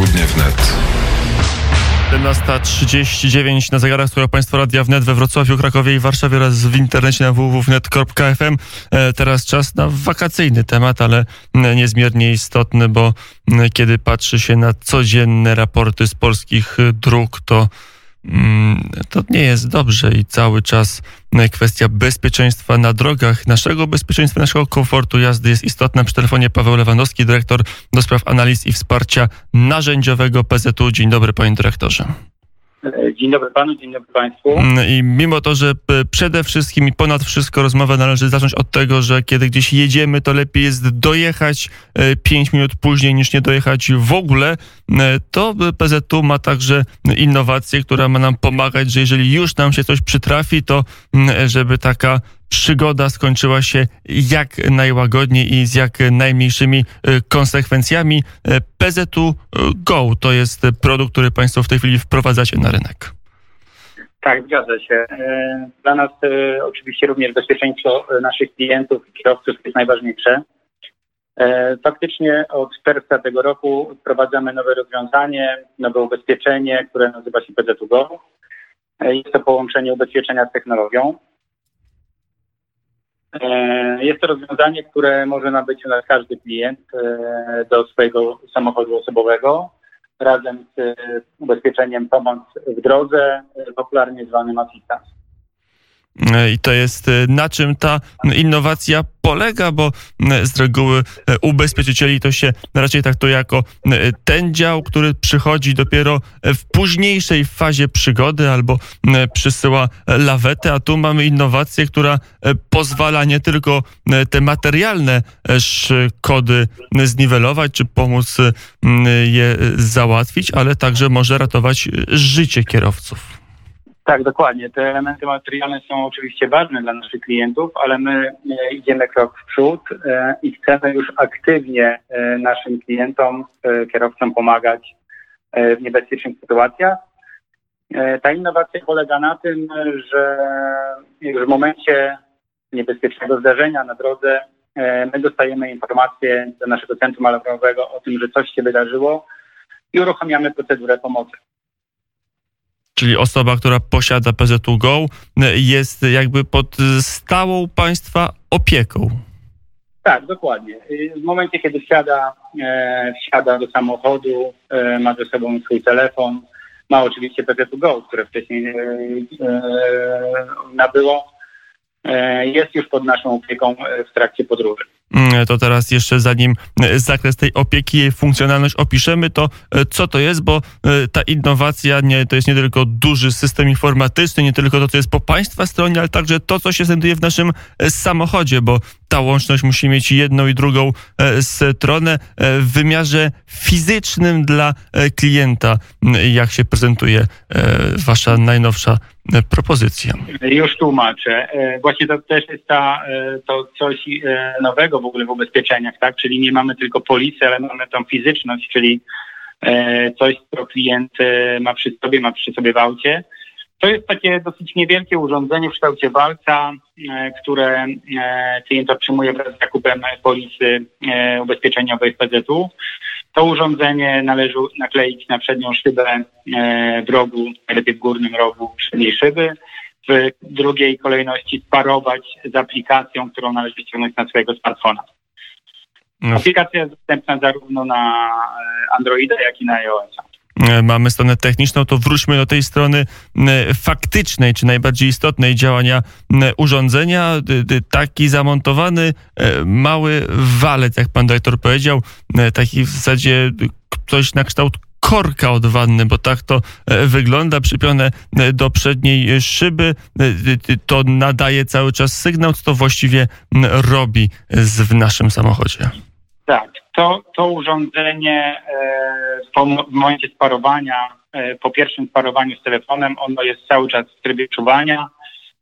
Popołudnie wnet. 11.39 na zegarach Słuchają Państwo Radia Wnet we Wrocławiu, Krakowie i Warszawie oraz w internecie na www.net.fm. E, teraz czas na wakacyjny temat, ale niezmiernie istotny, bo kiedy patrzy się na codzienne raporty z polskich dróg, to to nie jest dobrze i cały czas e, kwestia bezpieczeństwa na drogach, naszego bezpieczeństwa, naszego komfortu jazdy jest istotna. Przy telefonie Paweł Lewandowski, dyrektor do spraw analiz i wsparcia narzędziowego PZU. Dzień dobry, panie dyrektorze. Dzień dobry panu, dzień dobry państwu. Mm, I mimo to, że przede wszystkim i ponad wszystko rozmowa należy zacząć od tego, że kiedy gdzieś jedziemy, to lepiej jest dojechać 5 e, minut później niż nie dojechać w ogóle, e, to PZU ma także innowację, która ma nam pomagać, że jeżeli już nam się coś przytrafi, to mm, żeby taka przygoda skończyła się jak najłagodniej i z jak najmniejszymi e, konsekwencjami. E, PZU e, Go to jest produkt, który Państwo w tej chwili wprowadzacie na rynek. Tak, zgadza się. Dla nas oczywiście również bezpieczeństwo naszych klientów i kierowców jest najważniejsze. Faktycznie od czerwca tego roku wprowadzamy nowe rozwiązanie, nowe ubezpieczenie, które nazywa się PZU Go. Jest to połączenie ubezpieczenia z technologią. E, jest to rozwiązanie, które może nabyć u nas każdy klient e, do swojego samochodu osobowego razem z e, ubezpieczeniem pomoc w drodze, popularnie zwanym assistance. I to jest e, na czym ta innowacja polega, bo e, z reguły e, ubezpieczycieli to się raczej traktuje jako ten dział, który przychodzi dopiero w późniejszej fazie przygody albo przysyła lawetę, a tu mamy innowację, która pozwala nie tylko te materialne szkody zniwelować czy pomóc je załatwić, ale także może ratować życie kierowców. Tak, dokładnie. Te elementy materialne są oczywiście ważne dla naszych klientów, ale my e, idziemy krok w przód e, i chcemy już aktywnie e, naszym klientom, kierowcom pomagać w niebezpiecznych sytuacjach. Ta innowacja polega na tym, że już w momencie niebezpiecznego zdarzenia na drodze my dostajemy informację do naszego centrum alarmowego o tym, że coś się wydarzyło i uruchamiamy procedurę pomocy czyli osoba, która posiada PZU Go, jest jakby pod stałą państwa opieką. Tak, dokładnie. W momencie, kiedy wsiada, e, wsiada do samochodu, e, ma ze sobą swój telefon, ma oczywiście PZU Go, które wcześniej e, e nabyło, e, jest już pod naszą opieką e, w trakcie podróży. Mm, to teraz jeszcze zanim e, zakres tej opieki, jej funkcjonalność opiszemy, to e, co to jest, bo e, ta innowacja nie, to jest nie tylko duży system informatyczny, nie tylko to, co jest po Państwa stronie, ale także to, co się znajduje w naszym samochodzie, bo ta łączność musi mieć jedną i drugą stronę w wymiarze fizycznym dla klienta. Jak się prezentuje Wasza najnowsza propozycja? Już tłumaczę. Właśnie to też jest ta, to coś nowego w ogóle w ubezpieczeniach, tak? Czyli nie mamy tylko polisy, ale mamy tą fizyczność, czyli e, coś, co klient e, ma przy sobie, ma przy sobie w aucie. To jest takie dosyć niewielkie urządzenie w kształcie walca, e, które klient otrzymuje wraz z zakupem polisy ubezpieczeniowej w PZU. To urządzenie należy nakleić na przednią szybę w rogu, najlepiej w górnym rogu przedniej szyby w drugiej kolejności sparować z aplikacją, którą należy ściągnąć na swojego smartfona. No. Aplikacja jest dostępna zarówno na e, Androida, jak i na iOS. E, mamy stronę techniczną, to wróćmy do tej strony faktycznej, czy najbardziej istotnej działania urządzenia. Taki zamontowany e, mały walet, jak pan dyrektor powiedział, taki w zasadzie ktoś na kształt korka od wanny, bo tak to e, wygląda, przypione e, do przedniej szyby. E, to nadaje cały czas sygnał, co to właściwie robi w naszym samochodzie. Tak, to, to urządzenie w momencie sparowania, po pierwszym sparowaniu z telefonem, ono jest cały czas w trybie czuwania.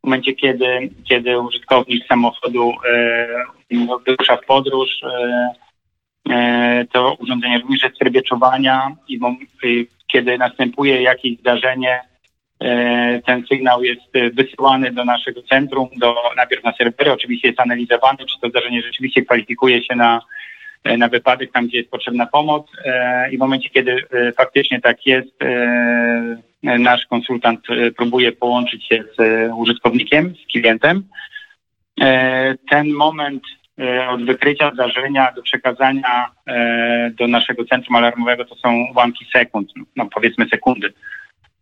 W momencie, kiedy, kiedy użytkownik samochodu wyrusza w podróż, E, to urządzenie również jest w trybie czuwania i kiedy następuje jakieś zdarzenie, e, ten sygnał jest wysyłany do naszego centrum, do, najpierw na serwery, oczywiście jest analizowany, czy to zdarzenie rzeczywiście kwalifikuje się na na wypadek tam, gdzie jest potrzebna pomoc i w momencie, kiedy faktycznie tak jest, nasz konsultant próbuje połączyć się z użytkownikiem, z klientem. Ten moment od wykrycia zdarzenia do przekazania do naszego centrum alarmowego to są ułamki sekund, no powiedzmy sekundy.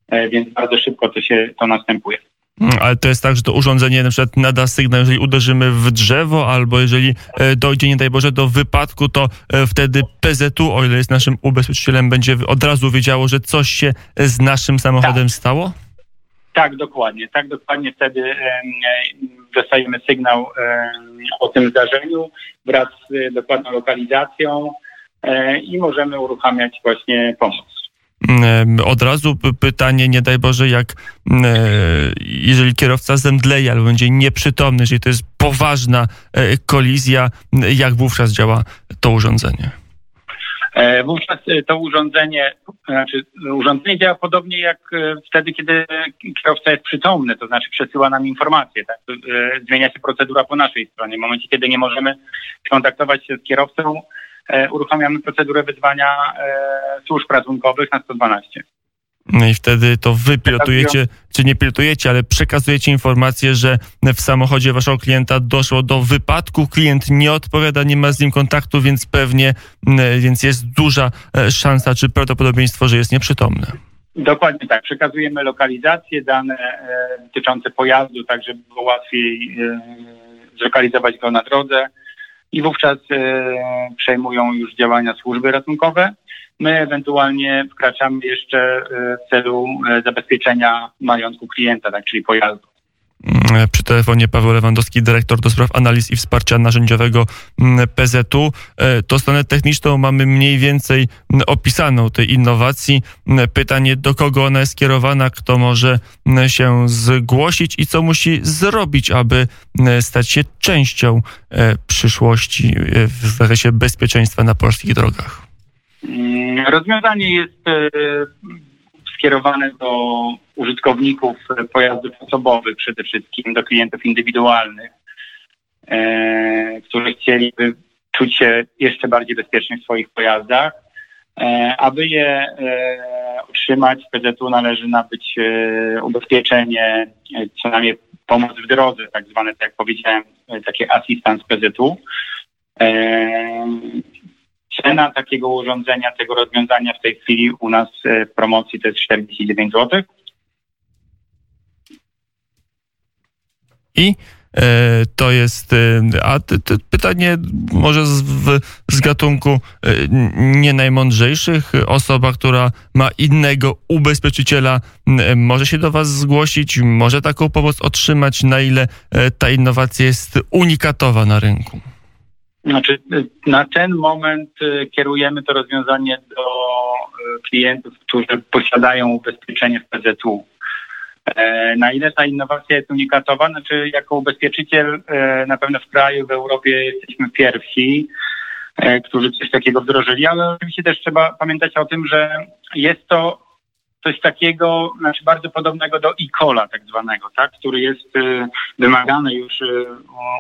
E, więc bardzo szybko to się to następuje. Mm, ale to jest tak, że to urządzenie na przykład nada sygnał, jeżeli uderzymy w drzewo, albo jeżeli e, dojdzie, nie daj Boże, do wypadku, to e, wtedy PZU, o ile jest naszym ubezpieczycielem, będzie od razu wiedziało, że coś się z naszym samochodem tak. stało? Tak, dokładnie. Tak, dokładnie wtedy dostajemy sygnał o tym zdarzeniu wraz z dokładną lokalizacją i możemy uruchamiać właśnie pomoc. Od razu pytanie, nie daj Boże, jak e, jeżeli kierowca zemdleje albo będzie nieprzytomny, jeżeli to jest poważna e, kolizja, jak wówczas działa to urządzenie? E, wówczas to urządzenie, znaczy urządzenie działa podobnie jak wtedy, kiedy kierowca jest przytomny, to znaczy przesyła nam informacje. Tak? Zmienia się procedura po naszej stronie. W momencie, kiedy nie możemy kontaktować się z kierowcą, E, uruchamiamy procedurę wyzwania e, służb ratunkowych na 112. No i wtedy to wy pilotujecie, czy nie pilotujecie, ale przekazujecie informację, że w samochodzie waszego klienta doszło do wypadku, klient nie odpowiada, nie ma z nim kontaktu, więc pewnie, więc jest duża e, szansa, czy prawdopodobieństwo, że jest nieprzytomny. Dokładnie tak. Przekazujemy lokalizację, dane dotyczące pojazdu, tak żeby było łatwiej zlokalizować go na drodze i wówczas e, przejmują już działania służby ratunkowe. My ewentualnie wkraczamy jeszcze e, w celu e, zabezpieczenia majątku klienta, tak, czyli pojazdu. Mm, przy telefonie Paweł Lewandowski, dyrektor do spraw analiz i wsparcia narzędziowego mm, PZU. To stronę techniczną mamy mniej więcej mm, opisaną tej innowacji. Pytanie, do kogo ona jest skierowana, kto może się zgłosić i co musi zrobić, aby stać się częścią e, przyszłości e, w zakresie bezpieczeństwa na polskich drogach. Rozwiązanie jest e, skierowane do użytkowników pojazdów osobowych przede wszystkim, do klientów indywidualnych, e, którzy chcieliby czuć się jeszcze bardziej bezpiecznie w swoich pojazdach. E, aby je e, otrzymać, PZU należy nabyć ubezpieczenie, co najmniej pomoc w drodze, tak zwane, tak jak powiedziałem, takie asystans PZU. Cena takiego urządzenia, tego rozwiązania w tej chwili u nas e, w promocji to jest 49 zł. I e, to jest, e, a pytanie może z, w, z gatunku nie najmądrzejszych. Osoba, która ma innego ubezpieczyciela, może się do Was zgłosić, może taką pomoc otrzymać, na ile ta innowacja jest unikatowa na rynku. Znaczy, na ten moment y, kierujemy to rozwiązanie do y, klientów, którzy posiadają ubezpieczenie w PZU. E, na ile ta innowacja jest unikatowa? Znaczy, jako ubezpieczyciel e, na pewno w kraju, w Europie jesteśmy pierwsi, e, którzy coś takiego wdrożyli, ale oczywiście też trzeba pamiętać o tym, że jest to coś takiego, znaczy bardzo podobnego do e-cola tak zwanego, tak, który jest y, wymagany już y,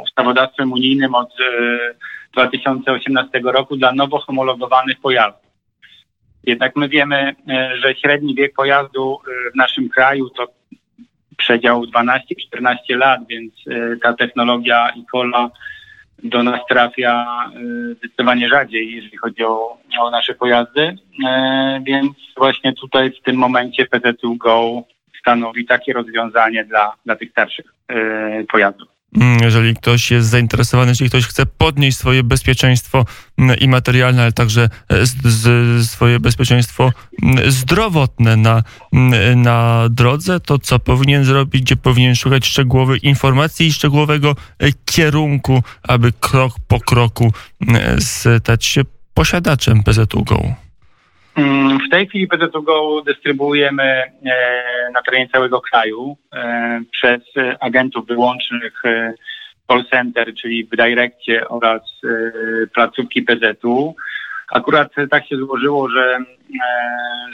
ustawodawstwem unijnym od y, 2018 roku dla nowo homologowanych pojazdów. Jednak my wiemy, y, że średni wiek pojazdu y, w naszym kraju to przedział 12-14 lat, więc y, ta technologia e-cola do nas trafia y, zdecydowanie rzadziej, jeżeli chodzi o, o nasze pojazdy, y, więc właśnie tutaj w tym momencie PZU Go stanowi takie rozwiązanie dla, dla tych starszych y, pojazdów. Mm, jeżeli ktoś jest zainteresowany, jeżeli ktoś chce podnieść swoje bezpieczeństwo mm, i materialne, ale także z, z, swoje bezpieczeństwo mm, zdrowotne na, na drodze, to co powinien zrobić, gdzie powinien szukać szczegółowych informacji i szczegółowego e, kierunku, aby krok po kroku stać się posiadaczem PZU Go? Mm, w tej chwili PZU Go dystrybuujemy e, na terenie całego kraju e, przez agentów wyłącznych e, call center, czyli w Direkcie oraz placówki PZU. Akurat tak się złożyło, że,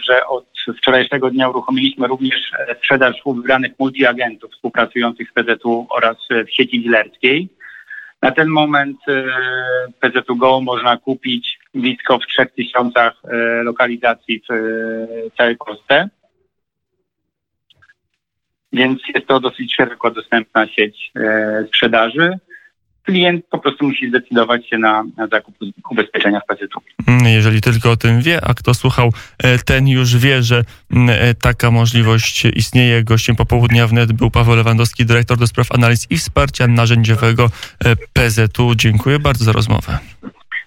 że od wczorajszego dnia uruchomiliśmy również sprzedaż wybranych multiagentów współpracujących z PZU oraz w sieci dealerskiej. Na ten moment e, PZU Go można kupić blisko w 3000 e, lokalizacji w e, całej Polsce. Więc jest to dosyć szeroko dostępna sieć e, sprzedaży. Klient po prostu musi zdecydować się na, na zakup ubezpieczenia w PZU. Mm, Jeżeli tylko o tym wie, a kto słuchał, ten już wie, że mm, taka możliwość istnieje. Gościem popołudnia wnet był Paweł Lewandowski, dyrektor do spraw analiz i wsparcia narzędziowego PZU. Dziękuję bardzo za rozmowę.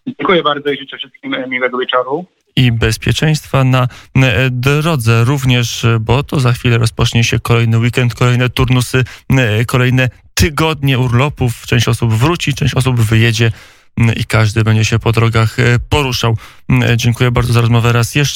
Dziękuję bardzo i życzę wszystkim e, miłego wieczoru. i bezpieczeństwa na e, drodze również, bo to za chwilę rozpocznie się kolejny weekend, kolejne turnusy, e, kolejne tygodnie urlopów. Część osób wróci, część osób wyjedzie i każdy będzie się po drogach poruszał. Dziękuję bardzo za rozmowę raz jeszcze.